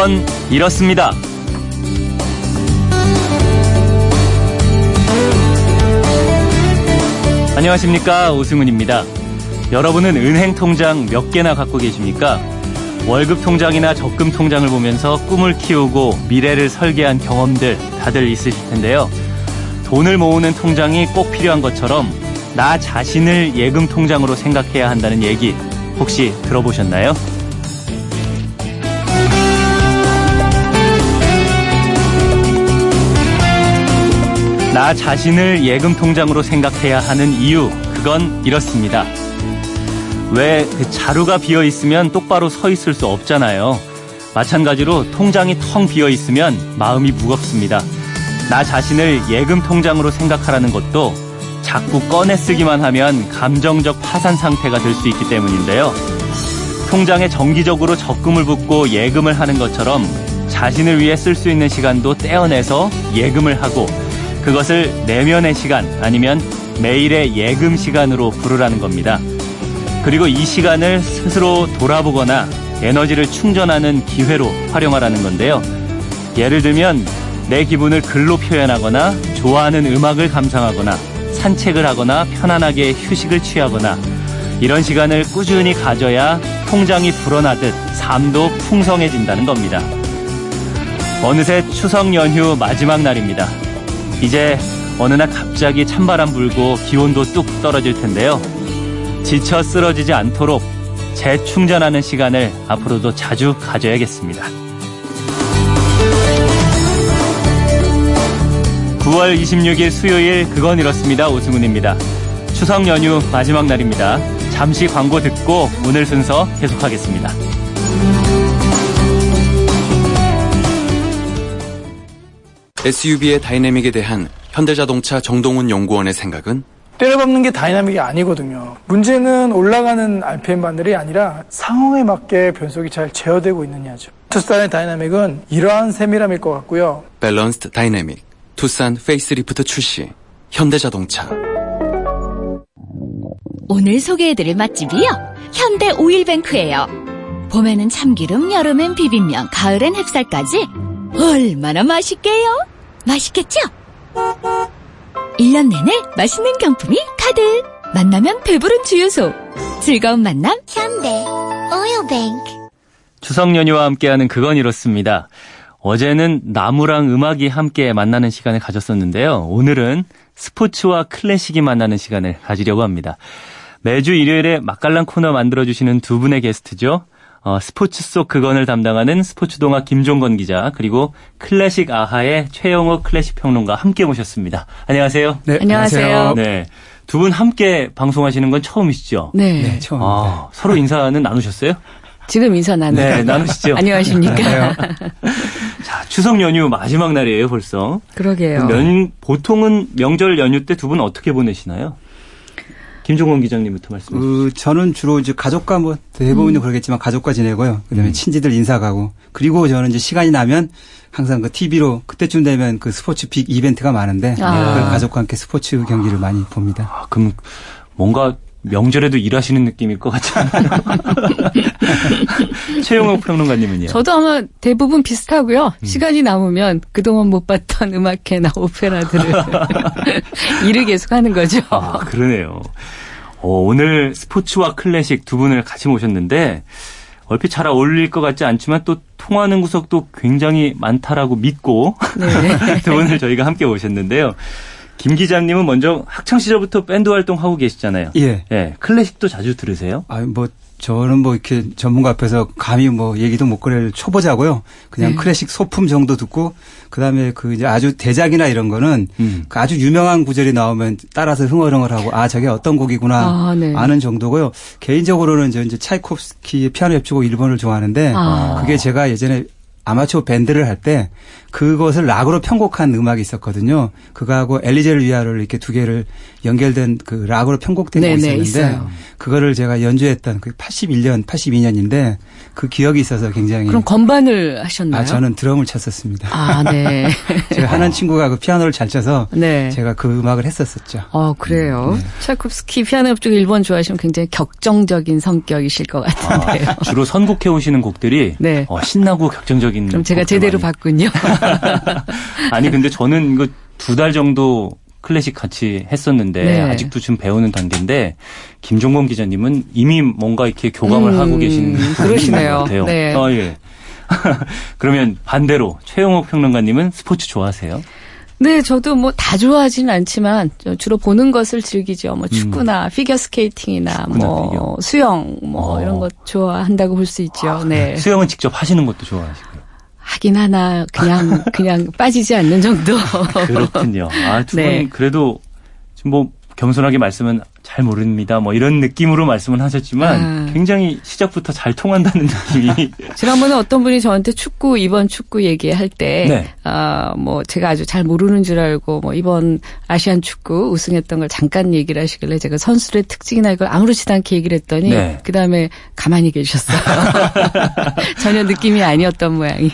그건 이렇습니다. 안녕하십니까 오승훈입니다. 여러분은 은행 통장 몇 개나 갖고 계십니까? 월급 통장이나 적금 통장을 보면서 꿈을 키우고 미래를 설계한 경험들 다들 있으실 텐데요. 돈을 모으는 통장이 꼭 필요한 것처럼 나 자신을 예금 통장으로 생각해야 한다는 얘기 혹시 들어보셨나요? 나 자신을 예금 통장으로 생각해야 하는 이유, 그건 이렇습니다. 왜 그 자루가 비어 있으면 똑바로 서 있을 수 없잖아요. 마찬가지로 통장이 텅 비어 있으면 마음이 무겁습니다. 나 자신을 예금 통장으로 생각하라는 것도 자꾸 꺼내 쓰기만 하면 감정적 파산 상태가 될 수 있기 때문인데요. 통장에 정기적으로 적금을 붓고 예금을 하는 것처럼 자신을 위해 쓸 수 있는 시간도 떼어내서 예금을 하고 그것을 내면의 시간 아니면 매일의 예금 시간으로 부르라는 겁니다. 그리고 이 시간을 스스로 돌아보거나 에너지를 충전하는 기회로 활용하라는 건데요. 예를 들면 내 기분을 글로 표현하거나 좋아하는 음악을 감상하거나 산책을 하거나 편안하게 휴식을 취하거나 이런 시간을 꾸준히 가져야 통장이 불어나듯 삶도 풍성해진다는 겁니다. 어느새 추석 연휴 마지막 날입니다. 이제 어느 날 갑자기 찬바람 불고 기온도 뚝 떨어질 텐데요. 지쳐 쓰러지지 않도록 재충전하는 시간을 앞으로도 자주 가져야겠습니다. 9월 26일 수요일 그건 이렇습니다. 오승훈입니다. 추석 연휴 마지막 날입니다. 잠시 광고 듣고 오늘 순서 계속하겠습니다. SUV의 다이내믹에 대한 현대자동차 정동훈 연구원의 생각은 때려박는 게 다이나믹이 아니거든요. 문제는 올라가는 RPM 바늘이 아니라 상황에 맞게 변속이 잘 제어되고 있느냐죠. 투싼의 다이나믹은 이러한 세밀함일 것 같고요. Balanced Dynamic 투싼 페이스리프트 출시 현대자동차 오늘 소개해드릴 맛집이요. 현대 오일뱅크예요. 봄에는 참기름, 여름엔 비빔면, 가을엔 햅쌀까지 얼마나 맛있게요? 맛있겠죠? 1년 내내 맛있는 경품이 가득! 만나면 배부른 주유소. 즐거운 만남 현대 오일뱅크 추석 연휴와 함께하는 그건 이렇습니다. 어제는 나무랑 음악이 함께 만나는 시간을 가졌었는데요. 오늘은 스포츠와 클래식이 만나는 시간을 가지려고 합니다. 매주 일요일에 맛깔난 코너 만들어주시는 두 분의 게스트죠. 어, 스포츠 속 그건을 담당하는 스포츠 동화 김종건 기자 그리고 클래식 아하의 최영호 클래식 평론가 함께 모셨습니다. 안녕하세요. 네, 안녕하세요. 네. 두 분 함께 방송하시는 건 처음이시죠? 네, 네. 처음. 아, 서로 인사는 나누셨어요? 지금 인사 나누. 네, 나누시죠. 안녕하십니까? 자, 추석 연휴 마지막 날이에요, 벌써. 그러게요. 면, 보통은 명절 연휴 때 두 분 어떻게 보내시나요? 김종원 기자님부터 말씀해 주시죠. 그 저는 주로 이제 가족과 뭐 대부분은 그러겠지만 가족과 지내고요. 그다음에 음. 친지들 인사 가고 그리고 저는 이제 시간이 나면 항상 그 TV로 그때쯤 되면 그 스포츠 빅 이벤트가 많은데 아. 그걸 가족과 함께 스포츠 경기를 많이 봅니다. 아, 그럼 뭔가 명절에도 일하시는 느낌일 것 같지 않아요? 최용욱 평론가님은요? 저도 아마 대부분 비슷하고요. 음. 시간이 남으면 그동안 못 봤던 음악회나 오페라들을 일을 계속 하는 거죠. 아, 그러네요. 어, 오늘 스포츠와 클래식 두 분을 같이 모셨는데 얼핏 잘 어울릴 것 같지 않지만 또 통하는 구석도 굉장히 많다라고 믿고 네. 두 분을 저희가 함께 모셨는데요. 김 기자님은 먼저 학창 시절부터 밴드 활동하고 계시잖아요. 예. 예, 클래식도 자주 들으세요? 아, 뭐 저는 뭐 이렇게 전문가 앞에서 감히 뭐 얘기도 못 꺼낼 초보자고요. 그냥 네. 클래식 소품 정도 듣고 그다음에 그 이제 아주 대작이나 이런 거는 음. 그 아주 유명한 구절이 나오면 따라서 흥얼흥얼하고 아 저게 어떤 곡이구나 아, 네. 아는 정도고요. 개인적으로는 저 이제 차이콥스키의 피아노 협주곡 1번을 좋아하는데 아. 그게 제가 예전에 아마추어 밴드를 할 때 그것을 락으로 편곡한 음악이 있었거든요. 그거하고 엘리제를 위하여를 이렇게 두 개를 연결된 그 락으로 편곡된 곡이 네네, 있었는데 있어요. 그거를 제가 연주했던 그 81년, 82년인데 그 기억이 있어서 굉장히 그럼 건반을 하셨나요? 아 저는 드럼을 쳤었습니다. 아, 네. 제가 하는 친구가 그 피아노를 잘 쳐서 네. 제가 그 음악을 했었었죠. 어, 그래요. 네. 찰콥스키 피아노 협주가 일본 좋아하시면 굉장히 격정적인 성격이실 것 같은데요. 아, 주로 선곡해 오시는 곡들이 네. 어, 신나고 격정적인. 그럼 제가 제대로 많이- 봤군요. 아니 근데 저는 이거 두 달 정도 클래식 같이 했었는데 네. 아직도 지금 배우는 단계인데 김종건 기자님은 이미 뭔가 이렇게 교감을 음, 하고 계신 그러시네요. 것 같아요. 네. 어, 예. 그러면 반대로 최영옥 평론가님은 스포츠 좋아하세요? 네, 저도 뭐 다 좋아하지는 않지만 저 주로 보는 것을 즐기죠. 뭐 축구나 피겨 스케이팅이나 음. 축구나 뭐 피겨. 수영 뭐 어. 이런 것 좋아한다고 볼 수 있죠. 네. 수영은 직접 하시는 것도 좋아하시고요. 하긴 하나 그냥 그냥 빠지지 않는 정도. 그렇군요. 아, 두분 네. 그래도 뭐 겸손하게 말씀은 잘 모릅니다. 뭐 이런 느낌으로 말씀은 하셨지만 아. 굉장히 시작부터 잘 통한다는 느낌이 지난번에 어떤 분이 저한테 축구 이번 축구 얘기할 때, 네. 아, 뭐 제가 아주 잘 모르는 줄 알고 뭐 이번 아시안 축구 우승했던 걸 잠깐 얘기를 하시길래 제가 선수들의 특징이나 이걸 아무렇지도 않게 얘기를 했더니 네. 그 다음에 가만히 계셨어요. 전혀 느낌이 아니었던 모양이에요.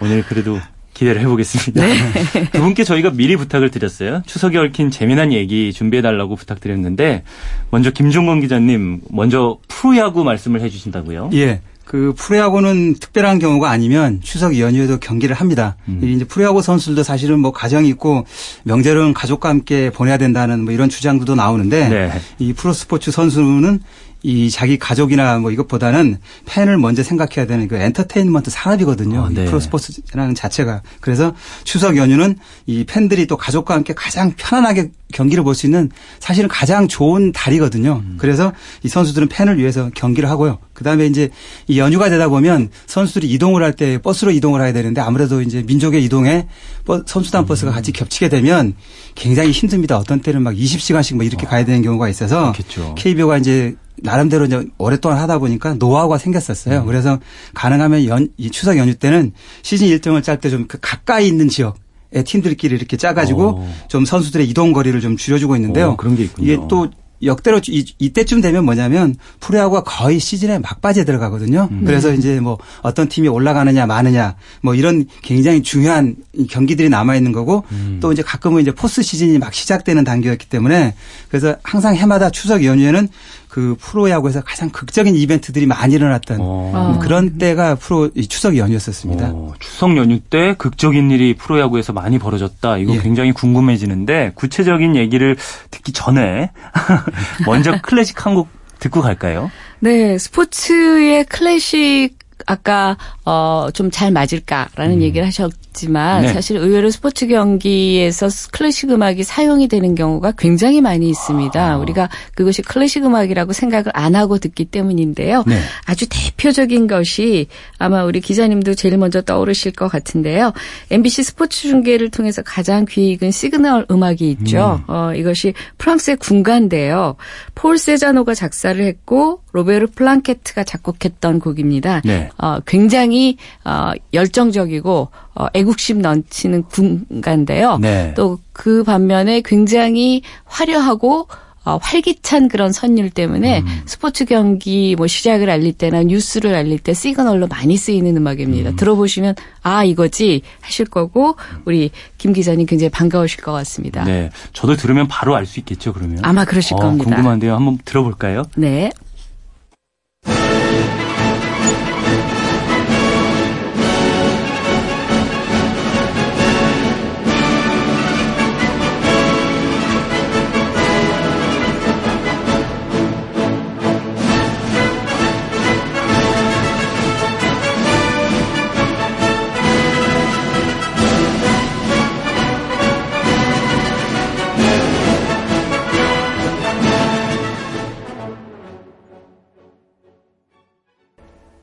오늘 그래도 기대를 해보겠습니다. 네. 두 분께 저희가 미리 부탁을 드렸어요. 추석에 얽힌 재미난 얘기 준비해달라고 부탁드렸는데 먼저 김종건 기자님 먼저 프로야구 말씀을 해주신다고요? 예. 그 프로야구는 특별한 경우가 아니면 추석 연휴에도 경기를 합니다. 음. 이제 프로야구 선수들도 사실은 뭐 가정이 있고 명절은 가족과 함께 보내야 된다는 뭐 이런 주장들도 나오는데 네. 이 프로스포츠 선수는 이 자기 가족이나 뭐 이것보다는 팬을 먼저 생각해야 되는 그 엔터테인먼트 산업이거든요. 아, 네. 이 프로스포츠라는 자체가. 그래서 추석 연휴는 이 팬들이 또 가족과 함께 가장 편안하게 경기를 볼 수 있는 사실은 가장 좋은 달이거든요. 음. 그래서 이 선수들은 팬을 위해서 경기를 하고요. 그다음에 이제 이 연휴가 되다 보면 선수들이 이동을 할 때 버스로 이동을 해야 되는데 아무래도 이제 민족의 이동에 버- 선수단 버스가 음. 같이 겹치게 되면 굉장히 힘듭니다. 어떤 때는 막 20시간씩 뭐 이렇게 가야 되는 경우가 있어서 아, 그렇겠죠. KBO가 이제 나름대로 이제 오랫동안 하다 보니까 노하우가 생겼었어요. 음. 그래서 가능하면 연, 이 추석 연휴 때는 시즌 일정을 짤 때 좀 그 가까이 있는 지역 의 팀들끼리 이렇게 짜가지고 오. 좀 선수들의 이동 거리를 좀 줄여주고 있는데요. 오, 그런 게 있군요. 이게 또 역대로 이, 이때쯤 되면 뭐냐면 프로야구가 거의 시즌의 막바지에 들어가거든요. 음. 그래서 이제 뭐 어떤 팀이 올라가느냐 마느냐 뭐 이런 굉장히 중요한 이 경기들이 남아 있는 거고 음. 또 이제 가끔은 이제 포스 시즌이 막 시작되는 단계였기 때문에 그래서 항상 해마다 추석 연휴에는 그 프로야구에서 가장 극적인 이벤트들이 많이 일어났던 어. 아. 그런 때가 프로 이 추석 연휴였었습니다. 어, 추석 연휴 때 극적인 일이 프로야구에서 많이 벌어졌다. 이거 예. 굉장히 궁금해지는데 구체적인 얘기를 듣기 전에 먼저 클래식 한 곡 듣고 갈까요? 네, 스포츠의 클래식 아까 어 좀 잘 맞을까라는 얘기를 하셨 지만 네. 사실 의외로 스포츠 경기에서 클래식 음악이 사용이 되는 경우가 굉장히 많이 있습니다. 우리가 그것이 클래식 음악이라고 생각을 안 하고 듣기 때문인데요. 네. 아주 대표적인 것이 아마 우리 기자님도 제일 먼저 떠오르실 것 같은데요. MBC 스포츠 중계를 통해서 가장 귀에 익은 시그널 음악이 있죠. 어, 이것이 프랑스의 군가인데요. 폴 세자노가 작사를 했고 로베르 플랑케트가 작곡했던 곡입니다. 네. 어, 굉장히 어, 열정적이고 어, 애국심 넘치는 군가인데요. 네. 또그 반면에 굉장히 화려하고 어, 활기찬 그런 선율 때문에 음. 스포츠 경기 뭐 시작을 알릴 때나 뉴스를 알릴 때 시그널로 많이 쓰이는 음악입니다. 음. 들어보시면 아 이거지 하실 거고 우리 김 기자님 굉장히 반가우실 것 같습니다. 네. 저도 들으면 바로 알 수 있겠죠, 그러면? 아마 그러실 어, 겁니다. 궁금한데요. 한번 들어볼까요? 네.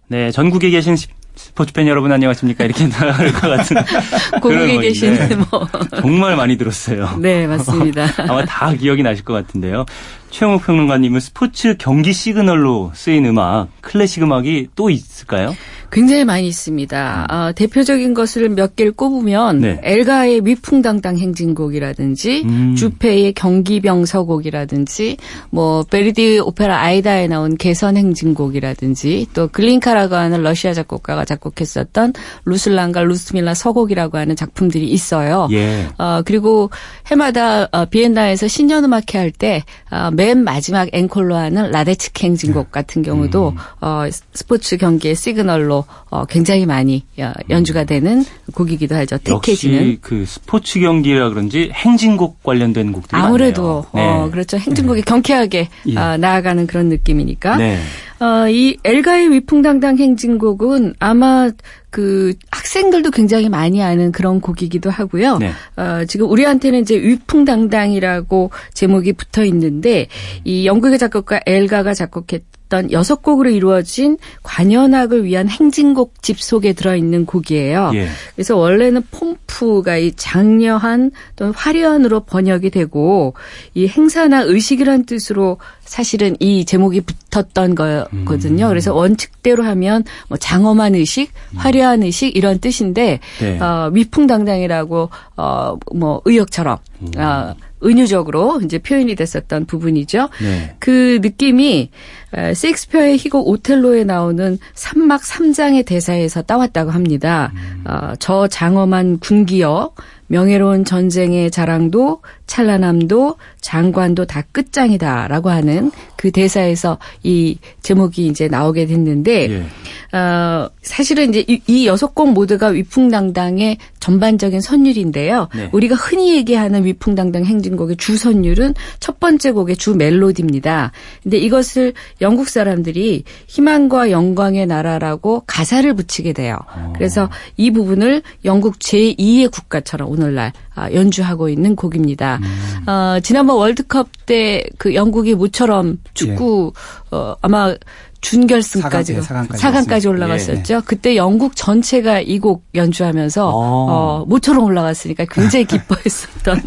네, 전국에 계신 시- 스포츠 팬 여러분 안녕하십니까 이렇게 나갈 것 같은 고국에 계신 뭐. 정말 많이 들었어요. 네, 맞습니다. 아마 다 기억이 나실 것 같은데요. 최영욱 평론가님은 스포츠 경기 시그널로 쓰인 음악, 클래식 음악이 또 있을까요? 굉장히 많이 있습니다. 어, 대표적인 것을 몇 개를 꼽으면 네. 엘가의 위풍당당 행진곡이라든지 음. 주페의 경기병서곡이라든지 뭐 베르디 오페라 아이다에 나온 개선 행진곡이라든지 또 글린카라고 하는 러시아 작곡가가 작곡했었던 루슬란과 루드밀라 서곡이라고 하는 작품들이 있어요. 예. 어, 그리고 해마다 어, 비엔나에서 신년음악회 할때 어, 맨 마지막 앵콜로 하는 라데츠키 행진곡 같은 경우도 어, 스포츠 경기의 시그널로 어, 굉장히 많이 어, 연주가 되는 곡이기도 하죠. 택해지는. 역시 그 스포츠 경기라 그런지 행진곡 관련된 곡들이 아무래도 많네요. 어, 그렇죠. 행진곡이 경쾌하게 예. 어, 나아가는 그런 느낌이니까. 네. 어, 이 엘가의 위풍당당 행진곡은 아마 그 학생들도 굉장히 많이 아는 그런 곡이기도 하고요. 네. 어, 지금 우리한테는 이제 위풍당당이라고 제목이 붙어 있는데 이 영국의 작곡가 엘가가 작곡했던 여섯 곡으로 이루어진 관현악을 위한 행진곡 집 속에 들어있는 곡이에요. 예. 그래서 원래는 폼프가 이 장려한 또는 화려한으로 번역이 되고 이 행사나 의식이란 뜻으로 사실은 이 제목이 붙었던 거거든요. 음. 그래서 원칙대로 하면 뭐 장엄한 의식, 화려한 의식 이런 뜻인데 네. 어, 위풍당당이라고 어 뭐 의역처럼 음. 어, 은유적으로 이제 표현이 됐었던 부분이죠. 네. 그 느낌이 에, 셰익스피어의 희곡 오텔로에 나오는 3막 3장의 대사에서 따왔다고 합니다. 어, 저 장엄한 군기여 명예로운 전쟁의 자랑도 찬란함도 장관도 다 끝장이다라고 하는 그 대사에서 이 제목이 이제 나오게 됐는데 예. 어, 사실은 이제 이, 이 여섯 곡 모두가 위풍당당의 전반적인 선율인데요. 네. 우리가 흔히 얘기하는 위풍당당 행진곡의 주 선율은 첫 번째 곡의 주 멜로디입니다. 근데 이것을 영국 사람들이 희망과 영광의 나라라고 가사를 붙이게 돼요. 그래서 이 부분을 영국 제2의 국가처럼 오늘날 아, 연주하고 있는 곡입니다. 어, 지난번 월드컵 때 그 영국이 모처럼 축구 어, 아마 준결승까지 사강, 네, 사강까지 사강까지 왔습니다. 올라갔었죠. 그때 영국 전체가 이 곡 연주하면서 어. 어, 모처럼 올라갔으니까 굉장히 기뻐했었던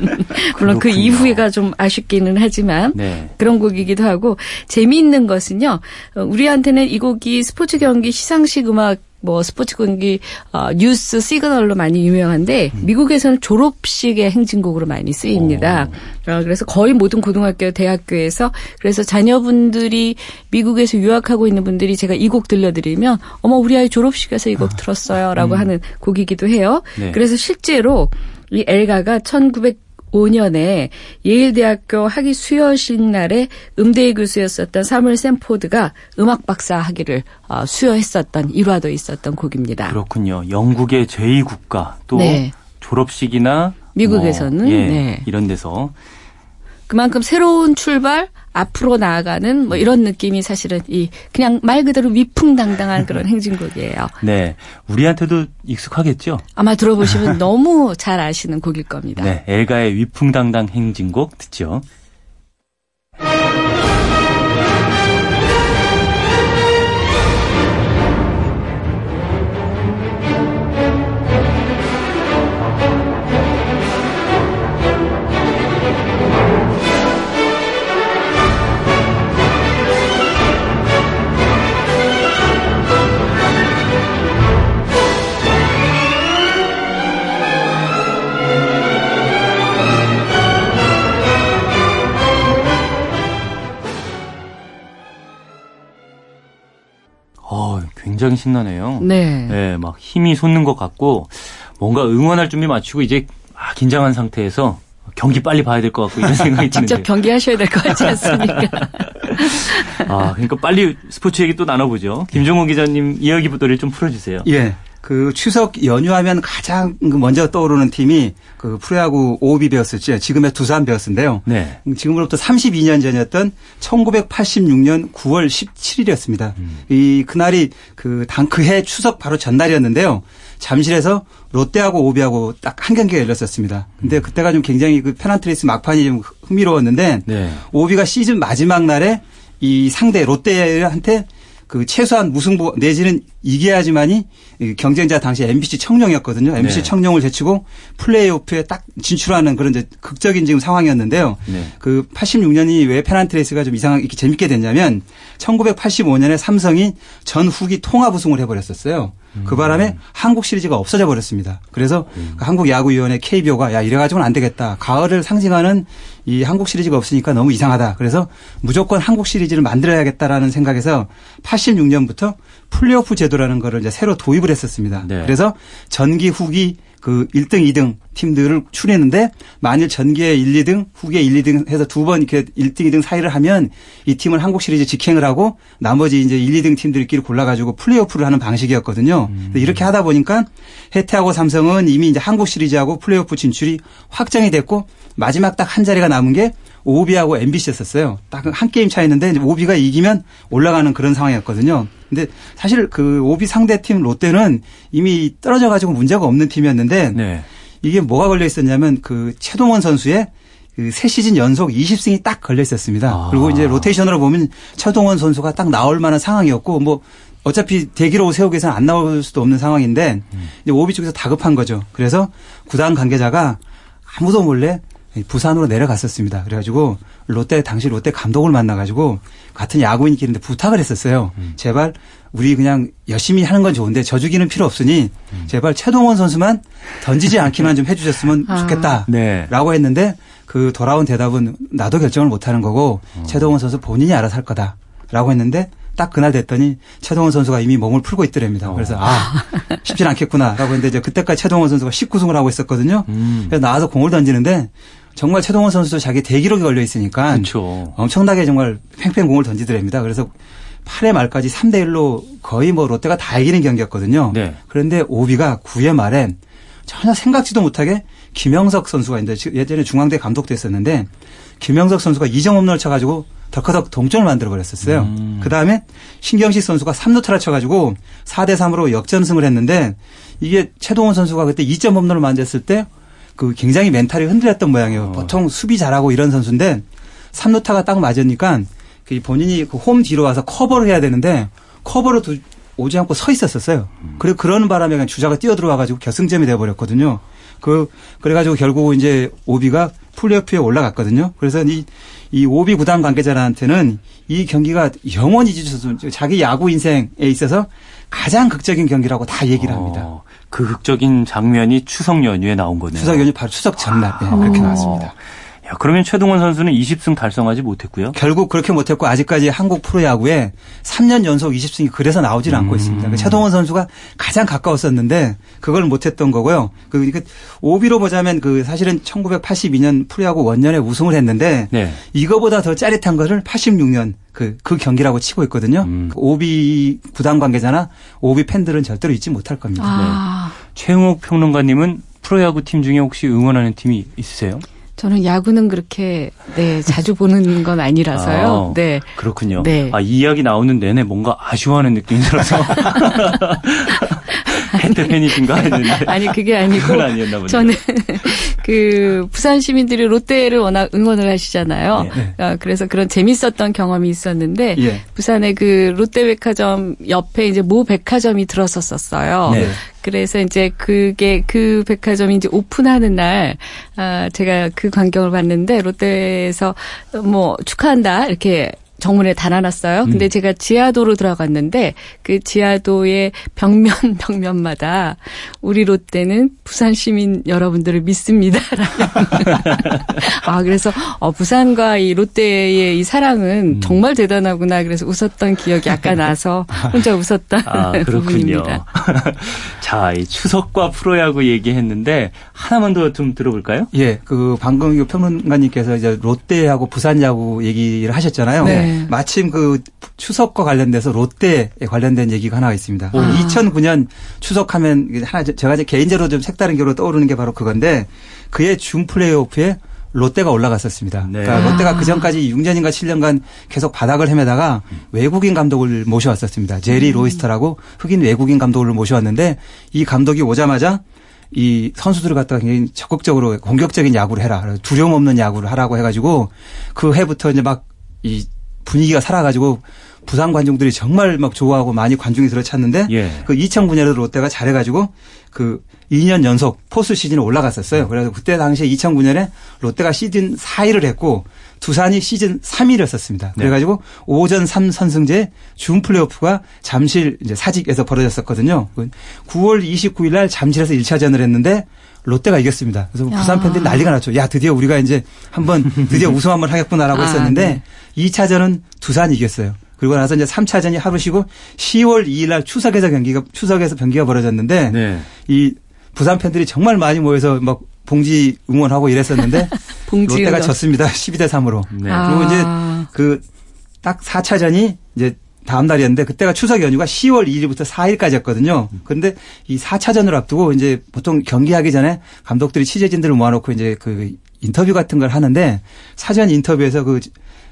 물론 그. 이후에가 좀 아쉽기는 하지만 네. 그런 곡이기도 하고 재미있는 것은요. 어, 우리한테는 이 곡이 스포츠 경기 시상식 음악 뭐 스포츠 경기 어, 뉴스 시그널로 많이 유명한데 미국에서는 졸업식의 행진곡으로 많이 쓰입니다. 어, 그래서 거의 모든 고등학교, 대학교에서 그래서 자녀분들이 미국에서 유학하고 있는 분들이 제가 이 곡 들려드리면 어머 우리 아이 졸업식에서 이 곡 들었어요라고 하는 곡이기도 해요. 네. 그래서 실제로 이 엘가가 1900 5년에 예일대학교 학위 수여식 날에 음대 교수였었던 사물 샘포드가 음악 박사 학위를 어, 수여했었던 일화도 있었던 곡입니다. 그렇군요. 영국의 제2국가 또 네. 졸업식이나 미국에서는, 뭐, 예, 네. 이런 데서 그만큼 새로운 출발, 앞으로 나아가는 뭐 이런 느낌이 사실은 이 그냥 말 그대로 위풍당당한 그런 행진곡이에요. 네 우리한테도 익숙하겠죠. 아마 들어보시면 너무 잘 아시는 곡일 겁니다. 네 엘가의 위풍당당 행진곡 듣죠. 굉장히 신나네요. 네. 네, 막 힘이 솟는 것 같고 뭔가 응원할 준비 마치고 이제 아, 긴장한 상태에서 경기 빨리 봐야 될 것 같고 이런 생각이 직접 드는데. 경기하셔야 될 것 같지 않습니까? 아, 그러니까 빨리 스포츠 얘기 또 나눠보죠. 김종호 기자님 이야기부터를 좀 풀어주세요. 예. 그 추석 연휴하면 가장 그 먼저 떠오르는 팀이 그 프로야구 오비 베어스죠. 지금의 두산 베어스인데요. 네. 지금으로부터 32년 전이었던 1986년 9월 17일이었습니다. 이 그날이 그 당 그해 추석 바로 전날이었는데요. 잠실에서 롯데하고 OB하고 딱 한 경기가 열렸었습니다. 근데 그때가 좀 굉장히 그 페넌트레이스 막판이 좀 흥미로웠는데 네. OB가 시즌 마지막 날에 이 상대 롯데한테 그 최소한 무승부 내지는 이겨야지만이 이 경쟁자 당시 MBC 청룡이었거든요. MBC 네. 청룡을 제치고 플레이오프에 딱 진출하는 그런 이제 극적인 지금 상황이었는데요. 네. 그 86년이 왜 페넌트레이스가 좀 이상하게 이렇게 재밌게 됐냐면 1985년에 삼성이 전 후기 통합 우승을 해버렸었어요. 그 바람에 한국 시리즈가 없어져 버렸습니다. 그래서 그 한국야구위원회 KBO가 야 이래가지고는 안 되겠다. 가을을 상징하는 이 한국 시리즈가 없으니까 너무 이상하다. 그래서 무조건 한국 시리즈를 만들어야겠다라는 생각에서 86년부터 플레이오프 제도라는 거를 이제 새로 도입을 했었습니다. 네. 그래서 전기 후기 그 1등, 2등 팀들을 추리는데 만일 전기에 1, 2등, 후기에 1, 2등 해서 두 번 이렇게 1등, 2등 사이를 하면 이 팀은 한국 시리즈 직행을 하고 나머지 이제 1, 2등 팀들끼리 골라가지고 플레이오프를 하는 방식이었거든요. 근데 이렇게 하다 보니까 혜태하고 삼성은 이미 이제 한국 시리즈하고 플레이오프 진출이 확정이 됐고 마지막 딱 한 자리가 남은 게 오비하고 MBC였었어요. 딱 한 게임 차이였는데 오비가 이기면 올라가는 그런 상황이었거든요. 근데 사실 그 오비 상대팀 롯데는 이미 떨어져 가지고 문제가 없는 팀이었는데 네. 이게 뭐가 걸려 있었냐면 그 최동원 선수의 그세 시즌 연속 20승이 딱 걸려 있었습니다. 아. 그리고 이제 로테이션으로 보면 최동원 선수가 딱 나올 만한 상황이었고 뭐 어차피 대기로 세우기 위해서는 안 나올 수도 없는 상황인데 이제 오비 쪽에서 다급한 거죠. 그래서 구단 관계자가 아무도 몰래 부산으로 내려갔었습니다. 그래가지고 롯데 당시 롯데 감독을 만나가지고 같은 야구인끼리인데 부탁을 했었어요. 제발 우리 그냥 열심히 하는 건 좋은데 져주기는 필요 없으니 제발 최동원 선수만 던지지 않기만 좀 해주셨으면 아. 좋겠다. 네. 라고 했는데 그 돌아온 대답은 나도 결정을 못하는 거고 최동원 선수 본인이 알아서 할 거다. 라고 했는데 딱 그날 됐더니 최동원 선수가 이미 몸을 풀고 있더랍니다. 그래서 아 쉽진 않겠구나. 라고 했는데 이제 그때까지 최동원 선수가 19승을 하고 있었거든요. 음. 그래서 나와서 공을 던지는데 정말 최동원 선수도 자기 대기록이 걸려 있으니까 그렇죠. 엄청나게 정말 팽팽 공을 던지더랍니다. 그래서 8회 말까지 3대 1로 거의 뭐 롯데가 다 이기는 경기였거든요. 네. 그런데 오비가 9회 말에 전혀 생각지도 못하게 김형석 선수가 이제 예전에 중앙대 감독도 했었는데 김형석 선수가 2점 홈런을 쳐가지고 덜커덕 동점을 만들어 버렸었어요. 음. 그 다음에 신경식 선수가 3루타를 쳐가지고 4대 3으로 역전승을 했는데 이게 최동원 선수가 그때 2점 홈런을 맞았을 때 그 굉장히 멘탈이 흔들렸던 모양이에요. 어. 보통 수비 잘하고 이런 선수인데 3루타가 딱 맞으니까 그 본인이 그 홈 뒤로 와서 커버를 해야 되는데 커버를 두- 오지 않고 서 있었었어요. 그리고 그러는 바람에 그냥 주자가 뛰어 들어와가지고 결승점이 돼버렸거든요. 그 그래가지고 결국 이제 오비가 플레이오프에 올라갔거든요. 그래서 이, 이 오비 구단 관계자한테는 이 경기가 영원히 잊을 수 없는 자기 야구 인생에 있어서 가장 극적인 경기라고 다 얘기를 합니다. 어, 그 극적인 장면이 추석 연휴에 나온 거네요. 추석 연휴 바로 추석 전날 네, 그렇게 나왔습니다. 야, 그러면 최동원 선수는 20승 달성하지 못했고요. 결국 그렇게 못했고 아직까지 한국 프로야구에 3년 연속 20승이 그래서 나오질 않고 있습니다. 그 최동원 선수가 가장 가까웠었는데 그걸 못했던 거고요. 그, 그 오비로 보자면 그 사실은 1982년 프로야구 원년에 우승을 했는데 네. 이거보다 더 짜릿한 거를 86년 그, 그 경기라고 치고 있거든요. 음. 그 오비 구단 관계자나 오비 팬들은 절대로 잊지 못할 겁니다. 아, 최응욱 평론가님은 프로야구 팀 중에 혹시 응원하는 팀이 있으세요? 저는 야구는 그렇게 네 자주 보는 건 아니라서요. 아, 네. 그렇군요. 네. 아, 이 이야기 나오는 내내 뭔가 아쉬워하는 느낌이 들어서. 혜태 팬이신가 했는데. 아니 그게 아니고 그건 아니었나 보네요. 저는 그 부산 시민들이 롯데를 워낙 응원을 하시잖아요. 네. 어, 그래서 그런 재밌었던 경험이 있었는데 예. 부산의 그 롯데백화점 옆에 이제 모 백화점이 들어섰었어요. 네. 그래서 이제 그게 그 백화점이 이제 오픈하는 날, 아, 제가 그 광경을 봤는데 롯데에서 뭐 축하한다 이렇게 정문에 달아놨어요. 근데 음. 제가 지하도로 들어갔는데 그 지하도의 벽면 벽면마다 우리 롯데는 부산 시민 여러분들을 믿습니다라는. 아 그래서 어, 부산과 이 롯데의 이 사랑은 음. 정말 대단하구나. 그래서 웃었던 기억이 아까 나서 혼자 웃었던 아, 그렇군요. 부분입니다. 자, 이 추석과 프로야구 얘기했는데 하나만 더 좀 들어볼까요? 예, 그 방금 이 평론가님께서 이제 롯데하고 부산 야구 얘기를 하셨잖아요. 네. 마침 그 추석과 관련돼서 롯데에 관련된 얘기가 하나 있습니다. 아. 2009년 추석하면 하나 저- 제가 이제 개인적으로 좀 색다른 기로 떠오르는 게 바로 그건데 그의 준 플레이오프에 롯데가 올라갔었습니다. 네. 그러니까 아. 롯데가 그 전까지 6년인가 7년간 계속 바닥을 헤매다가 외국인 감독을 모셔왔었습니다. 제리 음. 로이스터라고 흑인 외국인 감독을 모셔왔는데 이 감독이 오자마자 이 선수들을 갖다가 굉장히 적극적으로 공격적인 야구를 해라. 두려움 없는 야구를 하라고 해가지고 그 해부터 이제 막 이 분위기가 살아가지고 부산 관중들이 정말 막 좋아하고 많이 관중이 들어찼는데 예. 그 2009년에도 롯데가 잘해가지고 그 2년 연속 포스 시즌에 올라갔었어요. 그래서 그때 당시에 2009년에 롯데가 시즌 4위를 했고 두산이 시즌 3위였었습니다. 네. 그래가지고 오전 3선승제 준 플레이오프가 잠실 이제 사직에서 벌어졌었거든요. 9월 29일 날 잠실에서 1차전을 했는데 롯데가 이겼습니다. 그래서 부산 아. 팬들이 난리가 났죠. 야 드디어 우리가 이제 한번 드디어 우승 한번 하겠구나라고 아, 했었는데 네. 2차전은 두산이 이겼어요. 그리고 나서 이제 3차전이 하루 쉬고 10월 2일 날 추석에서 경기가 추석에서 경기가 벌어졌는데 네. 이 부산 팬들이 정말 많이 모여서 막 봉지 응원하고 이랬었는데 봉지 롯데가 응원. 졌습니다. 12대 3으로. 네. 그리고 이제 아. 그딱 4차전이 이제 다음 날이었는데 그때가 추석 연휴가 10월 2일부터 4일까지였거든요. 그런데 이 4차전을 앞두고 이제 보통 경기하기 전에 감독들이 취재진들을 모아놓고 이제 그 인터뷰 같은 걸 하는데 사전 인터뷰에서 그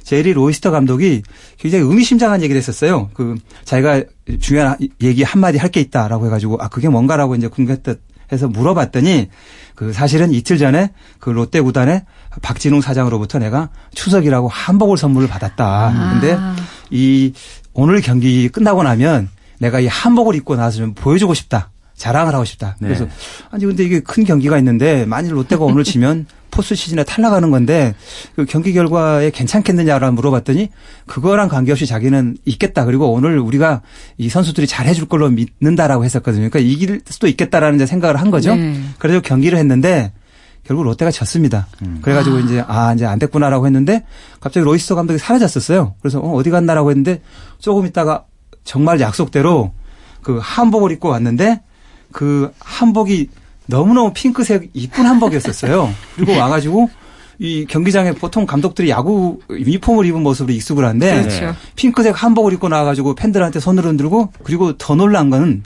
제리 로이스터 감독이 굉장히 의미심장한 얘기를 했었어요. 그 자기가 중요한 얘기 한마디 할 게 있다라고 해가지고 아 그게 뭔가라고 이제 궁금했다 해서 물어봤더니 그 사실은 이틀 전에 그 롯데 구단에 박진웅 사장으로부터 내가 추석이라고 한복을 선물을 받았다. 근데 아. 이 오늘 경기 끝나고 나면 내가 이 한복을 입고 나서 좀 보여주고 싶다. 자랑을 하고 싶다. 네. 그래서 아니 근데 이게 큰 경기가 있는데 만일 롯데가 오늘 지면 포스 시즌에 탈락하는 건데 그 경기 결과에 괜찮겠느냐라고 물어봤더니 그거랑 관계없이 자기는 있겠다. 그리고 오늘 우리가 이 선수들이 잘 해줄 걸로 믿는다라고 했었거든요. 그러니까 이길 수도 있겠다라는 생각을 한 거죠. 네. 그래서 경기를 했는데 결국 롯데가 졌습니다. 그래가지고 이제 아 이제 안 됐구나라고 했는데 갑자기 로이스터 감독이 사라졌었어요. 그래서 어, 어디 갔나라고 했는데 조금 있다가 정말 약속대로 그 한복을 입고 왔는데 그 한복이 너무너무 핑크색 이쁜 한복이었었어요. 그리고 와가지고 이 경기장에 보통 감독들이 야구 유니폼을 입은 모습으로 익숙을 한데 그렇죠. 핑크색 한복을 입고 나와가지고 팬들한테 손을 흔들고 그리고 더 놀란 거는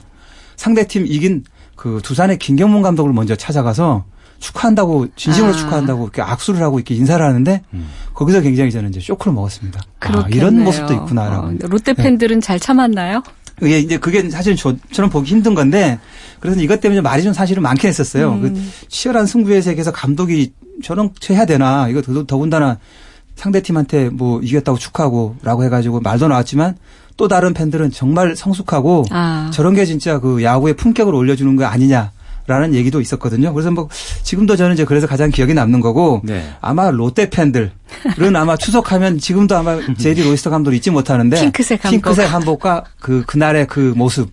상대팀 이긴 그 두산의 김경문 감독을 먼저 찾아가서 축하한다고 진심으로 아. 축하한다고 이렇게 악수를 하고 이렇게 인사를 하는데 거기서 굉장히 저는 이제 쇼크를 먹었습니다. 아, 그렇겠네요. 이런 모습도 있구나라고. 어, 롯데 팬들은 잘 참았나요? 예, 이제 그게 사실 저처럼 보기 힘든 건데 그래서 이것 때문에 말이 좀 사실은 많긴 했었어요. 음. 그 치열한 승부의 세계에서 감독이 저런 해야 되나 이거 더- 더군다나 상대팀한테 뭐 이겼다고 축하하고라고 해가지고 말도 나왔지만 또 다른 팬들은 정말 성숙하고 아. 저런 게 진짜 그 야구의 품격을 올려주는 거 아니냐. 라는 얘기도 있었거든요. 그래서 뭐 지금도 저는 이제 그래서 가장 기억에 남는 거고 네. 아마 롯데 팬들은 아마 추석하면 지금도 아마 제리 로이스터 감독을 잊지 못하는데 핑크색 한복. 핑크색 한복과 그 그날의 그 모습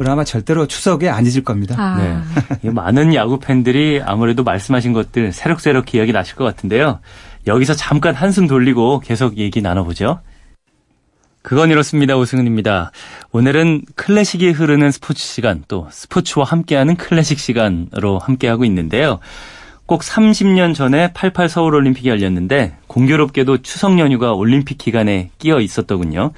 을 아마 절대로 추석에 안 잊을 겁니다. 아. 네. 이 많은 야구 팬들이 아무래도 말씀하신 것들 새록새록 기억이 나실 것 같은데요. 여기서 잠깐 한숨 돌리고 계속 얘기 나눠보죠. 그건 이렇습니다. 오승은입니다. 오늘은 클래식이 흐르는 스포츠 시간 또 스포츠와 함께하는 클래식 시간으로 함께하고 있는데요. 꼭 30년 전에 88 서울 올림픽이 열렸는데 공교롭게도 추석 연휴가 올림픽 기간에 끼어 있었더군요.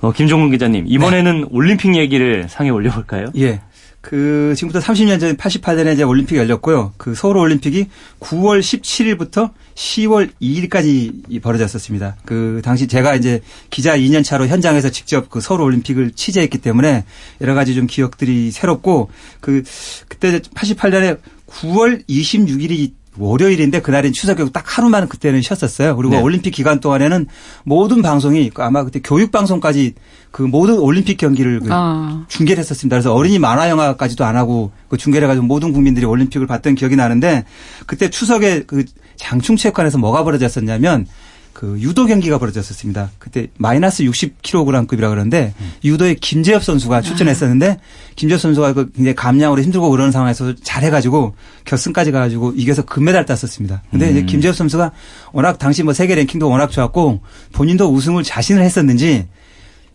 어, 김종근 기자님 이번에는 올림픽 얘기를 상에 올려볼까요? 예. 그 지금부터 30년 전 88년에 이제 올림픽이 열렸고요. 그 서울 올림픽이 9월 17일부터 10월 2일까지 벌어졌었습니다. 그 당시 제가 이제 기자 2년 차로 현장에서 직접 그 서울 올림픽을 취재했기 때문에 여러 가지 좀 기억들이 새롭고 그 그때 88년에 9월 26일이 월요일인데 그날은 추석이고 딱 하루만 그때는 쉬었었어요. 그리고 네. 올림픽 기간 동안에는 모든 방송이 아마 그때 교육 방송까지 그 모든 올림픽 경기를 그 아. 중계를 했었습니다. 그래서 어린이 만화 영화까지도 안 하고 그 중계를 해가지고 모든 국민들이 올림픽을 봤던 기억이 나는데 그때 추석에 그 장충체육관에서 뭐가 벌어졌었냐면 그 유도 경기가 벌어졌었습니다. 그때 마이너스 60kg급이라 그러는데 유도의 김재엽 선수가 출전했었는데 김재엽 선수가 그 굉장히 감량으로 힘들고 그러는 상황에서 잘해가지고 결승까지 가가지고 이겨서 금메달 땄었습니다. 근데 이제 김재엽 선수가 워낙 당시 뭐 세계 랭킹도 워낙 좋았고 본인도 우승을 자신을 했었는지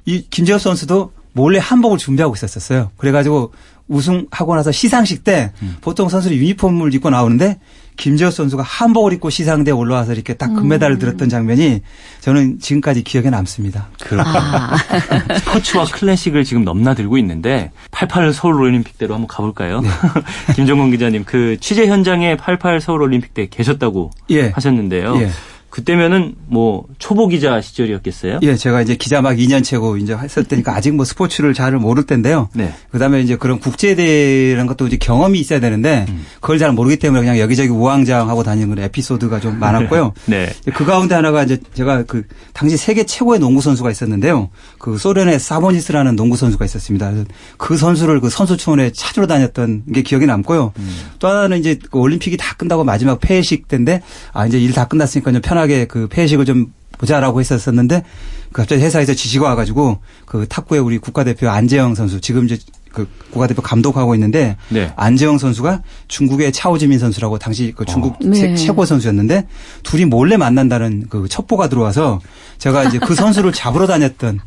이 김재엽 선수도 몰래 한복을 준비하고 있었었어요. 그래가지고 우승하고 나서 시상식 때 보통 선수들이 유니폼을 입고 나오는데 김재엽 선수가 한복을 입고 시상대에 올라와서 이렇게 딱 금메달을 들었던 장면이 저는 지금까지 기억에 남습니다. 아. 스포츠와 클래식을 지금 넘나들고 있는데 88 서울 올림픽대로 한번 가볼까요? 네. 김정건 기자님 그 취재 현장에 88 서울 올림픽 때 계셨다고 예. 하셨는데요. 예. 그때면은 뭐 초보 기자 시절이었겠어요? 예, 제가 이제 기자 막 2년 채고 이제 했을 때니까 아직 뭐 스포츠를 잘 모를 때인데요. 네. 그다음에 이제 그런 국제 대회라는 것도 이제 경험이 있어야 되는데 음. 그걸 잘 모르기 때문에 그냥 여기저기 우왕좌왕하고 다니는 그런 에피소드가 좀 많았고요. 네. 그 가운데 하나가 이제 제가 그 당시 세계 최고의 농구 선수가 있었는데요. 그 소련의 사보니스라는 농구 선수가 있었습니다. 그 선수를 그 선수촌에 찾으러 다녔던 게 기억이 남고요. 또 하나는 이제 그 올림픽이 다 끝나고 마지막 폐회식 때인데 아 이제 일 다 끝났으니까 좀 편하게 그 폐회식을 좀 보자라고 했었었는데 그 갑자기 회사에서 지시가 와가지고 그 탁구의 우리 국가대표 안재영 선수 지금 이제 그 국가대표 감독하고 있는데 네. 안재영 선수가 중국의 차오지민 선수라고 당시 그 중국 네. 세- 최고 선수였는데 둘이 몰래 만난다는 그 첩보가 들어와서 제가 이제 그 선수를 잡으러 다녔던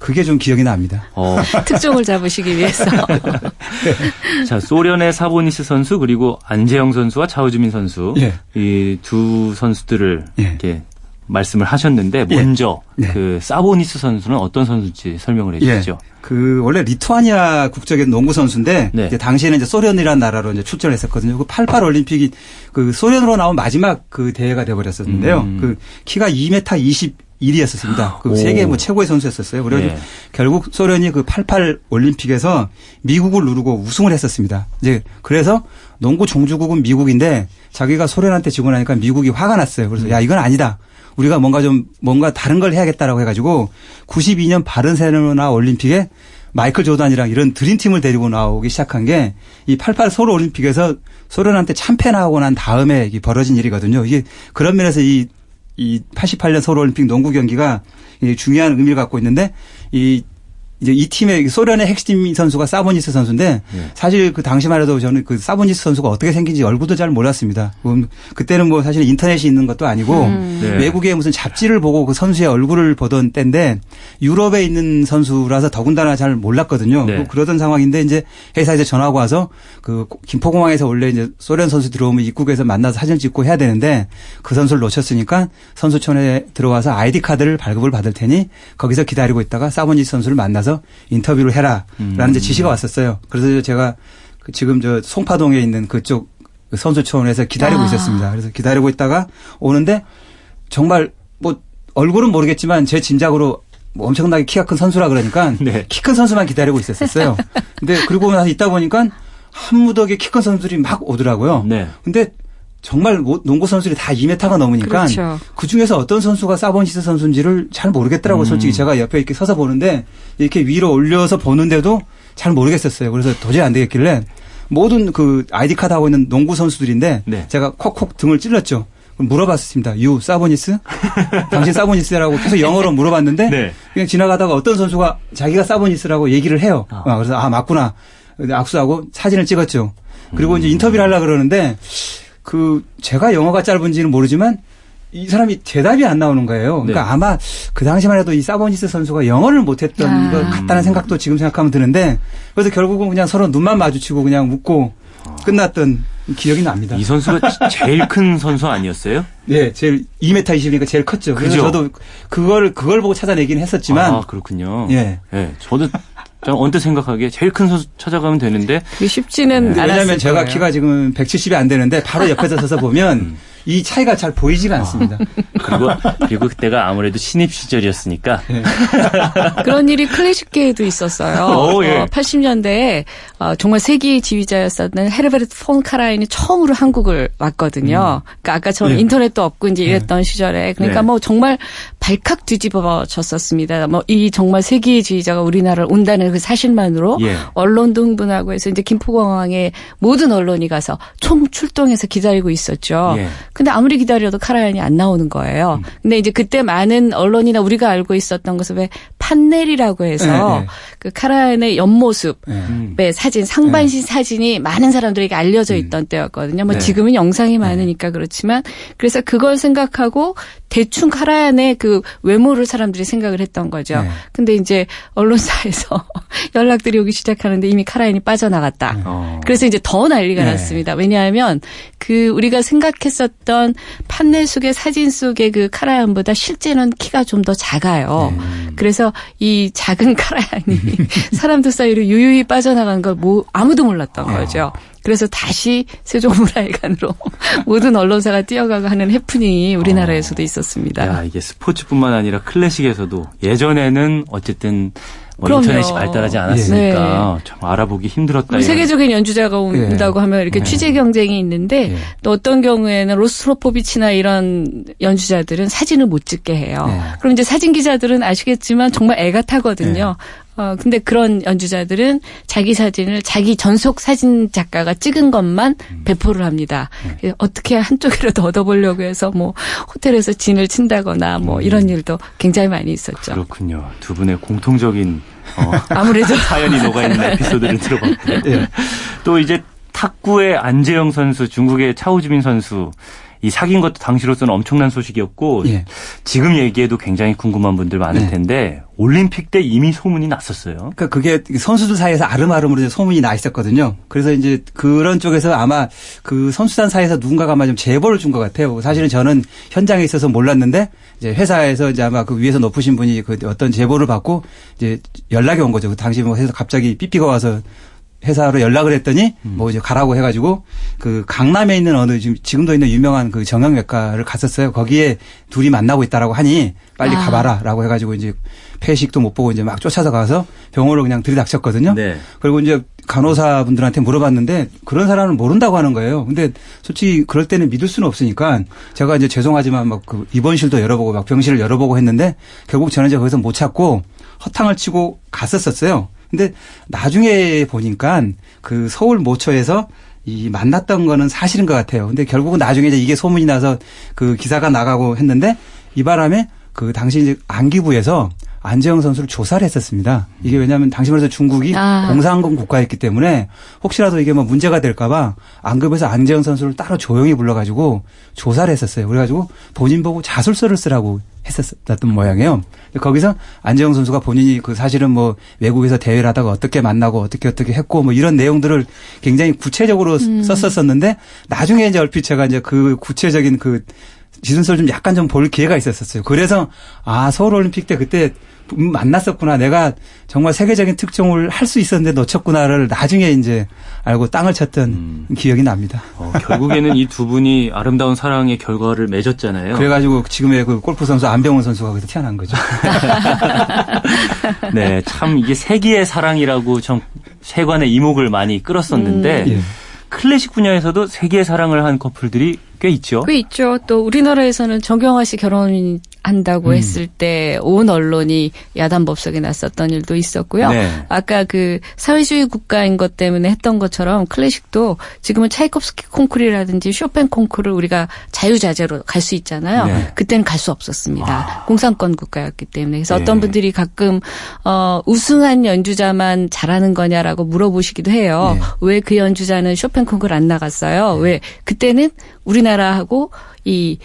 그게 좀 기억이 납니다. 어, 특종을 잡으시기 위해서. 자, 소련의 사보니스 선수 그리고 안재영 선수와 차우주민 선수 예. 이두 선수들을 예. 이렇게 말씀을 하셨는데 예. 먼저 네. 그 사보니스 선수는 어떤 선수인지 설명을 해 주시죠. 그 원래 리투아니아 국적의 농구 선수인데 네. 이제 당시에는 이제 소련이라는 나라로 이제 출전을 했었거든요. 그 88 올림픽이 그 소련으로 나온 마지막 그 대회가 돼 버렸었는데요. 음. 그 키가 2m 21이었었습니다. 그 오. 세계 뭐 최고의 선수였었어요. 그래서 예. 결국 소련이 그 88 올림픽에서 미국을 누르고 우승을 했었습니다. 이제 그래서 농구 종주국은 미국인데 자기가 소련한테 지고 나니까 미국이 화가 났어요. 그래서 야 이건 아니다. 우리가 뭔가 좀 뭔가 다른 걸 해야겠다라고 해가지고 92년 바른세로나 올림픽에 마이클 조단이랑 이런 드림팀을 데리고 나오기 시작한 게 이 88 서울 올림픽에서 소련한테 참패나고 난 다음에 벌어진 일이거든요. 이게 그런 면에서 이, 이 88년 서울 올림픽 농구 경기가 이 중요한 의미를 갖고 있는데 이 이제 이 팀의 소련의 핵심 선수가 사보니스 선수인데 예. 사실 그 당시만 해도 저는 그 사보니스 선수가 어떻게 생긴지 얼굴도 잘 몰랐습니다. 음, 그때는 뭐 사실 인터넷이 있는 것도 아니고 네. 외국의 무슨 잡지를 보고 그 선수의 얼굴을 보던 때인데 유럽에 있는 선수라서 더군다나 잘 몰랐거든요. 네. 그- 그러던 상황인데 이제 회사에서 전화가 와서 그 김포공항에서 원래 이제 소련 선수 들어오면 입국에서 만나서 사진 찍고 해야 되는데 그 선수를 놓쳤으니까 선수촌에 들어와서 아이디 카드를 발급을 받을 테니 거기서 기다리고 있다가 사보니스 선수를 만나서 인터뷰를 해라라는 이제 지시가 왔었어요. 그래서 제가 그 지금 저 송파동에 있는 그쪽 그 선수촌에서 기다리고 아. 있었습니다. 그래서 기다리고 있다가 오는데 정말 뭐 얼굴은 모르겠지만 제 짐작으로 뭐 엄청나게 키가 큰 선수라 그러니까 네. 키큰 선수만 기다리고 있었었어요. 근데 그리고 나서 있다 보니까 한 무더기 키 큰 선수들이 막 오더라고요. 네. 근데 정말 뭐 농구 선수들이 다 2m가 넘으니까 그렇죠. 그 중에서 어떤 선수가 사본시스 선수인지를 잘 모르겠더라고요. 음. 솔직히 제가 옆에 이렇게 서서 보는데 이렇게 위로 올려서 보는데도 잘 모르겠었어요. 그래서 도저히 안 되겠길래 모든 그 아이디 카드 하고 있는 농구 선수들인데 네. 제가 콕콕 등을 찔렀죠. 물어봤습니다. 유 사보니스? 당신 사보니스라고 계속 영어로 물어봤는데 네. 그냥 지나가다가 어떤 선수가 자기가 사보니스라고 얘기를 해요. 아. 아, 그래서 아 맞구나. 악수하고 사진을 찍었죠. 그리고 음. 이제 인터뷰를 하려 그러는데 그 제가 영어가 짧은지는 모르지만 이 사람이 대답이 안 나오는 거예요. 그러니까 네. 아마 그 당시만 해도 이 사보니스 선수가 영어를 못했던 아. 것 같다는 생각도 지금 생각하면 드는데 그래서 결국은 그냥 서로 눈만 마주치고 그냥 웃고 끝났던 기억이 납니다. 이 선수가 제일 큰 선수 아니었어요? 네, 제일 2m 20이니까 제일 컸죠. 그래서 그죠? 저도 그걸 그걸 보고 찾아내기는 했었지만 아, 그렇군요. 예. 예. 저도 저는 언뜻 생각하기에 제일 큰 선수 찾아가면 되는데 쉽지는 근데 않았을 왜냐하면 제가 거예요. 키가 지금 170이 안 되는데 바로 옆에서 서서 보면 음. 이 차이가 잘 보이지가 않습니다. 그리고 그리고 그때가 아무래도 신입 시절이었으니까 그런 일이 클래식계에도 있었어요. 오, 예. 80년대에 어, 정말 세기 지휘자였었던 헤르베르트 폰 카라인이 처음으로 한국을 왔거든요. 그러니까 아까처럼 예. 인터넷도 없고 이제 이랬던 시절에 그러니까 네. 뭐 정말 발칵 뒤집어졌었습니다. 뭐 이 정말 세기 지휘자가 우리나라를 온다는 그 사실만으로 예. 언론도 흥분하고 해서 이제 김포공항에 모든 언론이 가서 총 출동해서 기다리고 있었죠. 예. 근데 아무리 기다려도 카라얀이 안 나오는 거예요. 근데 이제 그때 많은 언론이나 우리가 알고 있었던 것은 왜 판넬이라고 해서 네, 네. 그 카라얀의 옆모습 네. 음. 의 사진, 상반신 사진이 많은 사람들에게 알려져 있던 때였거든요. 뭐 네. 지금은 영상이 많으니까 그렇지만 그래서 그걸 생각하고 대충 카라얀의 그 외모를 사람들이 생각을 했던 거죠. 네. 근데 이제 언론사에서 연락들이 오기 시작하는데 이미 카라얀이 빠져나갔다. 어. 그래서 이제 더 난리가 네. 났습니다. 왜냐하면 그 우리가 생각했었던 판넬 속의 사진 속의 그 카라얀보다 실제는 키가 좀 더 작아요. 그래서 이 작은 카라얀이 사람들 사이로 유유히 빠져나간 걸 뭐 아무도 몰랐던 거죠. 그래서 다시 세종문화회관으로 모든 언론사가 뛰어가고 하는 해프닝이 우리나라에서도 있었습니다. 야, 이게 스포츠뿐만 아니라 클래식에서도 예전에는 어쨌든 뭐 그럼요. 인터넷이 발달하지 않았으니까 참 알아보기 힘들었다. 세계적인 연주자가 온다고 하면 이렇게 취재 경쟁이 있는데 예. 또 어떤 경우에는 로스트로포비치나 이런 연주자들은 사진을 못 찍게 해요. 네. 그럼 이제 사진 기자들은 아시겠지만 정말 애가 타거든요. 어, 근데 그런 연주자들은 자기 사진을 자기 전속 사진 작가가 찍은 것만 배포를 합니다. 그래서 어떻게 한쪽이라도 얻어보려고 해서 뭐 호텔에서 진을 친다거나 뭐 이런 일도 굉장히 많이 있었죠. 그렇군요. 두 분의 공통적인 어, 아무래도 사연이 녹아있는 에피소드를 들어봤고요. 예. 또 이제 탁구의 안재영 선수, 중국의 차우주민 선수 이 사귄 것도 당시로서는 엄청난 소식이었고 예. 지금 얘기해도 굉장히 궁금한 분들 많을 네. 텐데 올림픽 때 이미 소문이 났었어요. 그러니까 그게 선수들 사이에서 아름아름으로 소문이 나 있었거든요. 그래서 이제 그런 쪽에서 아마 그 선수단 사이에서 누군가가 아마 좀 제보를 준 것 같아요. 사실은 저는 현장에 있어서 몰랐는데 이제 회사에서 이제 아마 그 위에서 높으신 분이 그 어떤 제보를 받고 이제 연락이 온 거죠. 그 당시 뭐 해서 갑자기 삐삐가 와서 회사로 연락을 했더니 뭐 이제 가라고 해가지고 그 강남에 있는 어느 지금 지금도 있는 유명한 그 정형외과를 갔었어요. 거기에 둘이 만나고 있다라고 하니 빨리 아. 가봐라라고 해가지고 이제 폐식도 못 보고 이제 막 쫓아서 가서 병원으로 그냥 들이닥쳤거든요. 네. 그리고 이제 간호사분들한테 물어봤는데 그런 사람은 모른다고 하는 거예요. 근데 솔직히 그럴 때는 믿을 수는 없으니까 제가 이제 죄송하지만 막 그 입원실도 열어보고 막 병실을 열어보고 했는데 결국 저는 이제 거기서 못 찾고 허탕을 치고 갔었었어요. 근데 나중에 보니까 그 서울 모처에서 이 만났던 거는 사실인 것 같아요. 근데 결국은 나중에 이제 이게 소문이 나서 그 기사가 나가고 했는데 이 바람에 그 당시 이제 안기부에서 안재영 선수를 조사를 했었습니다. 이게 왜냐하면 당시 말해서 중국이 아. 공산권 국가였기 때문에 혹시라도 이게 뭐 문제가 될까봐 안급에서 안재영 선수를 따로 조용히 불러가지고 조사를 했었어요. 그래가지고 본인 보고 자술서를 쓰라고 했었던 모양이에요. 거기서 안재영 선수가 본인이 그 사실은 뭐 외국에서 대회를 하다가 어떻게 만나고 어떻게 어떻게 했고 뭐 이런 내용들을 굉장히 구체적으로 썼었었는데 나중에 이제 얼핏 제가 이제 그 구체적인 그 지순서를 좀 약간 좀 볼 기회가 있었었어요. 그래서 아 서울 올림픽 때 그때 만났었구나. 내가 정말 세계적인 특종을 할 수 있었는데 놓쳤구나를 나중에 이제 알고 땅을 쳤던 기억이 납니다. 어, 결국에는 이 두 분이 아름다운 사랑의 결과를 맺었잖아요. 그래가지고 지금의 그 골프 선수 안병훈 선수가 거기서 태어난 거죠. 네, 참 이게 세기의 사랑이라고 좀 세관의 이목을 많이 끌었었는데 예. 클래식 분야에서도 세기의 사랑을 한 커플들이 꽤 있죠. 그 있죠. 또 우리나라에서는 정경화 씨 결혼 한다고 했을 때 온 언론이 야단 법석에 났었던 일도 있었고요. 네. 아까 그 사회주의 국가인 것 때문에 했던 것처럼 클래식도 지금은 차이콥스키 콩쿠르라든지 쇼팽 콩쿠르를 우리가 자유자재로 갈 수 있잖아요. 네. 그때는 갈 수 없었습니다. 공산권 국가였기 때문에. 그래서 네. 어떤 분들이 가끔 어 우승한 연주자만 잘하는 거냐라고 물어보시기도 해요. 네. 왜그 연주자는 쇼팽 콩쿠르 안 나갔어요? 왜 그때는 우리나라하고 이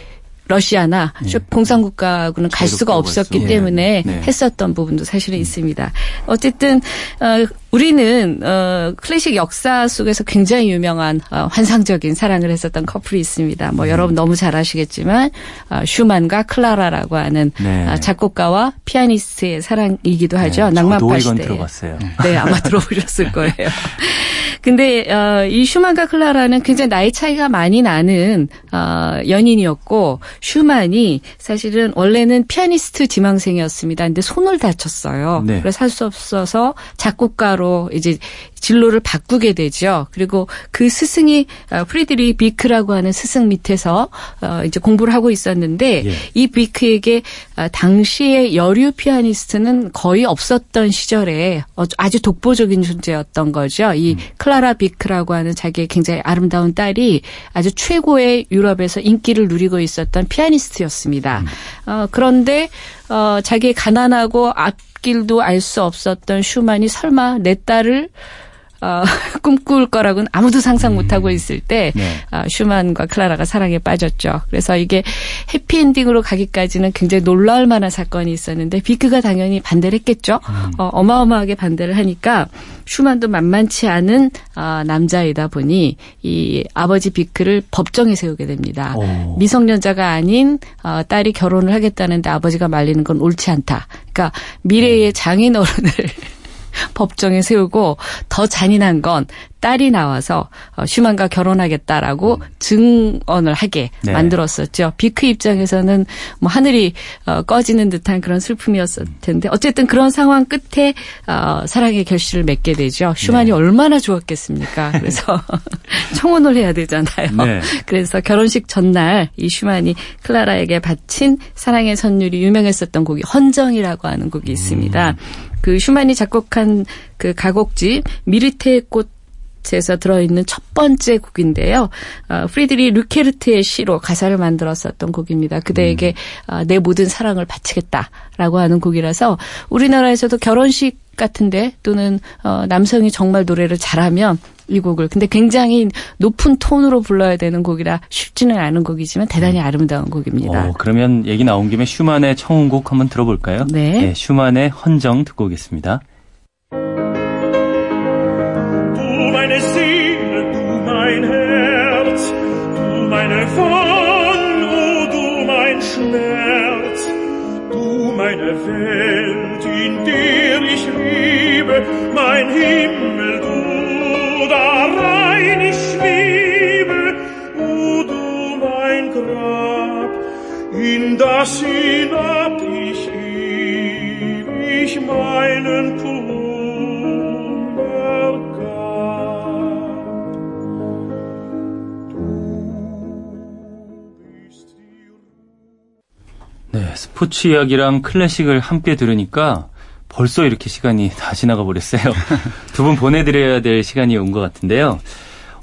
러시아나 쇼- 공산국가하고는 갈 수가 없었기. 때문에 네. 했었던 부분도 사실은 있습니다. 어쨌든 어, 우리는 어, 클래식 역사 속에서 굉장히 유명한 어, 환상적인 사랑을 했었던 커플이 있습니다. 음. 뭐 여러분 너무 잘 아시겠지만 어, 슈만과 클라라라고 하는 네. 어, 작곡가와 피아니스트의 사랑이기도 하죠. 낭만 저도 이건 파시대. 들어봤어요. 네, 아마 들어보셨을 거예요. 근데 어, 이 슈만과 클라라는 굉장히 나이 차이가 많이 나는 어, 연인이었고 슈만이 사실은 원래는 피아니스트 지망생이었습니다. 근데 손을 다쳤어요. 네. 그래서 할 수 없어서 작곡가로 이제 진로를 바꾸게 되죠. 그리고 그 스승이 어, 프리드리히 비크라고 하는 스승 밑에서 어, 이제 공부를 하고 있었는데 예. 이 비크에게 어, 당시에 여류 피아니스트는 거의 없었던 시절에 어, 아주 독보적인 존재였던 거죠. 이 클라라 비크라고 하는 자기의 굉장히 아름다운 딸이 아주 최고의 유럽에서 인기를 누리고 있었던 피아니스트였습니다. 어, 그런데 어, 자기의 가난하고 앞길도 알 수 없었던 슈만이 설마 내 딸을 어, 꿈꿀 거라고는 아무도 상상 못하고 있을 때 네. 아, 슈만과 클라라가 사랑에 빠졌죠. 그래서 이게 해피엔딩으로 가기까지는 굉장히 놀라울 만한 사건이 있었는데 비크가 당연히 반대를 했겠죠. 어, 어마어마하게 반대를 하니까 슈만도 만만치 않은 아, 남자이다 보니 이 아버지 비크를 법정에 세우게 됩니다. 오. 미성년자가 아닌 어, 딸이 결혼을 하겠다는데 아버지가 말리는 건 옳지 않다. 그러니까 미래의 장인 어른을 법정에 세우고 더 잔인한 건 딸이 나와서 어, 슈만과 결혼하겠다라고 증언을 하게 네. 만들었었죠. 비크 입장에서는 뭐 하늘이 어, 꺼지는 듯한 그런 슬픔이었을 텐데 어쨌든 그런 상황 끝에 어, 사랑의 결실을 맺게 되죠. 슈만이 네. 얼마나 좋았겠습니까? 그래서 청혼을 해야 되잖아요. 네. 그래서 결혼식 전날 이 슈만이 클라라에게 바친 사랑의 선율이 유명했었던 곡이 헌정이라고 하는 곡이 있습니다. 그 슈만이 작곡한 그 가곡집 미르테의 꽃 에서 들어있는 첫 번째 곡인데요. 어, 프리드리 뤼케르트의 시로 가사를 만들었었던 곡입니다. 그대에게 어, 내 모든 사랑을 바치겠다라고 하는 곡이라서 우리나라에서도 결혼식 같은데 또는 어, 남성이 정말 노래를 잘하면 이 곡을 근데 굉장히 높은 톤으로 불러야 되는 곡이라 쉽지는 않은 곡이지만 대단히 아름다운 곡입니다. 어, 그러면 얘기 나온 김에 슈만의 청혼곡 한번 들어볼까요? 네. 슈만의 헌정 듣고 오겠습니다. Oh meine Welt, in der ich lebe, mein Himmel, du 스포츠 이야기랑 클래식을 함께 들으니까 벌써 이렇게 시간이 다 지나가 버렸어요. 두 분 보내드려야 될 시간이 온 것 같은데요.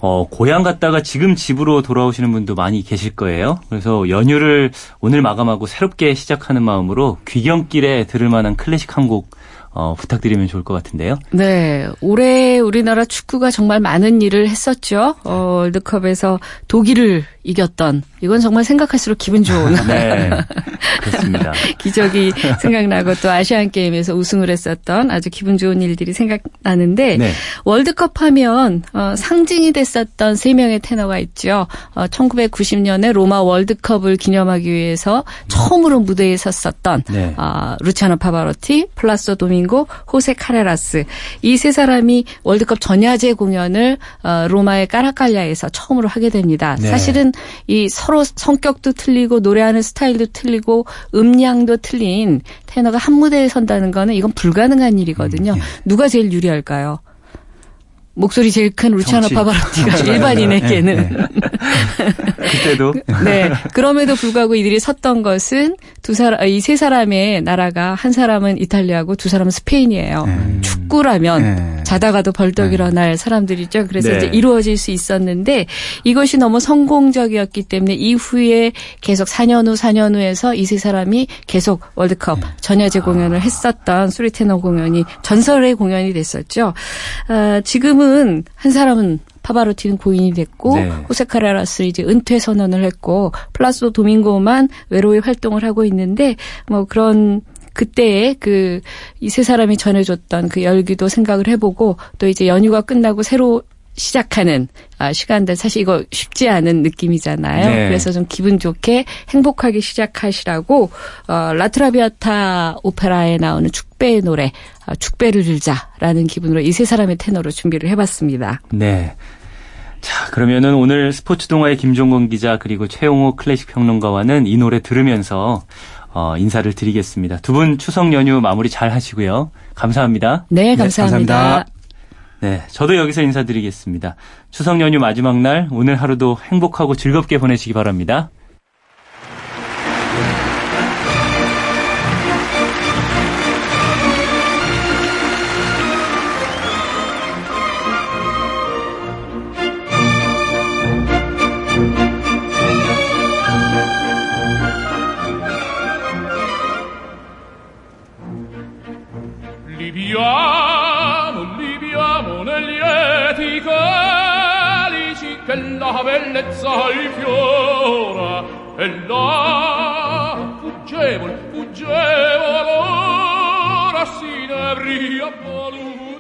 어, 고향 갔다가 지금 집으로 돌아오시는 분도 많이 계실 거예요. 그래서 연휴를 오늘 마감하고 새롭게 시작하는 마음으로 귀경길에 들을 만한 클래식 한곡 어, 부탁드리면 좋을 것 같은데요. 네, 올해 우리나라 축구가 정말 많은 일을 했었죠. 어, 월드컵에서 독일을 이겼던 이건 정말 생각할수록 기분 좋은 네, 그렇습니다. 기적이 생각나고 또 아시안 게임에서 우승을 했었던 아주 기분 좋은 일들이 생각나는데 네. 월드컵 하면 어, 상징이 됐었던 세 명의 테너가 있죠. 어, 1990년에 로마 월드컵을 기념하기 위해서 처음으로 무대에 섰었던 네. 아, 루치아노 파바로티, 플라시도 도밍고, 호세 카레라스 이 세 사람이 월드컵 전야제 공연을 어, 로마의 카라칼라에서 처음으로 하게 됩니다. 네. 사실은 이 서로 성격도 틀리고 노래하는 스타일도 틀리고 음량도 틀린 테너가 한 무대에 선다는 거는 이건 불가능한 일이거든요. 누가 제일 유리할까요? 목소리 제일 큰 루치아노. 파바로티가 일반인에게는 네, 그때도 네. 그럼에도 불구하고 이들이 섰던 것은 두 사람, 이 세 사람의 나라가 한 사람은 이탈리아고 두 사람은 스페인이에요. 네. 축구라면 네. 자다가도 벌떡 네. 일어날 사람들이죠. 그래서 네. 이제 이루어질 수 있었는데 이것이 너무 성공적이었기 때문에 이후에 계속 4년 후 4년 후에서 이 세 사람이 계속 월드컵 네. 전야제 공연을 했었던 수리테너 공연이 전설의 공연이 됐었죠. 아, 지금은 한 사람은 파바로티는 고인이 됐고 네. 호세 카레라스 이제 은퇴 선언을 했고 플라스도 도밍고만 외로이 활동을 하고 있는데 뭐 그런 그때의 그 이 세 사람이 전해줬던 그 열기도 생각을 해보고 또 이제 연휴가 끝나고 새로 시작하는 아, 시간들 사실 이거 쉽지 않은 느낌이잖아요. 네. 그래서 좀 기분 좋게 행복하게 시작하시라고 어, 라트라비아타 오페라에 나오는 축배의 노래 아, 축배를 들자라는 기분으로 이 세 사람의 테너로 준비를 해봤습니다. 네. 자, 그러면은 오늘 스포츠 동아의 김종건 기자 그리고 최용호 클래식 평론가와는 이 노래 들으면서 어, 인사를 드리겠습니다. 두 분 추석 연휴 마무리 잘 하시고요. 감사합니다. 네, 감사합니다. 감사합니다. 네, 저도 여기서 인사드리겠습니다. 추석 연휴 마지막 날 오늘 하루도 행복하고 즐겁게 보내시기 바랍니다. Bellezza rifiora e là fuggevol, fuggevol ora si ne avria voluto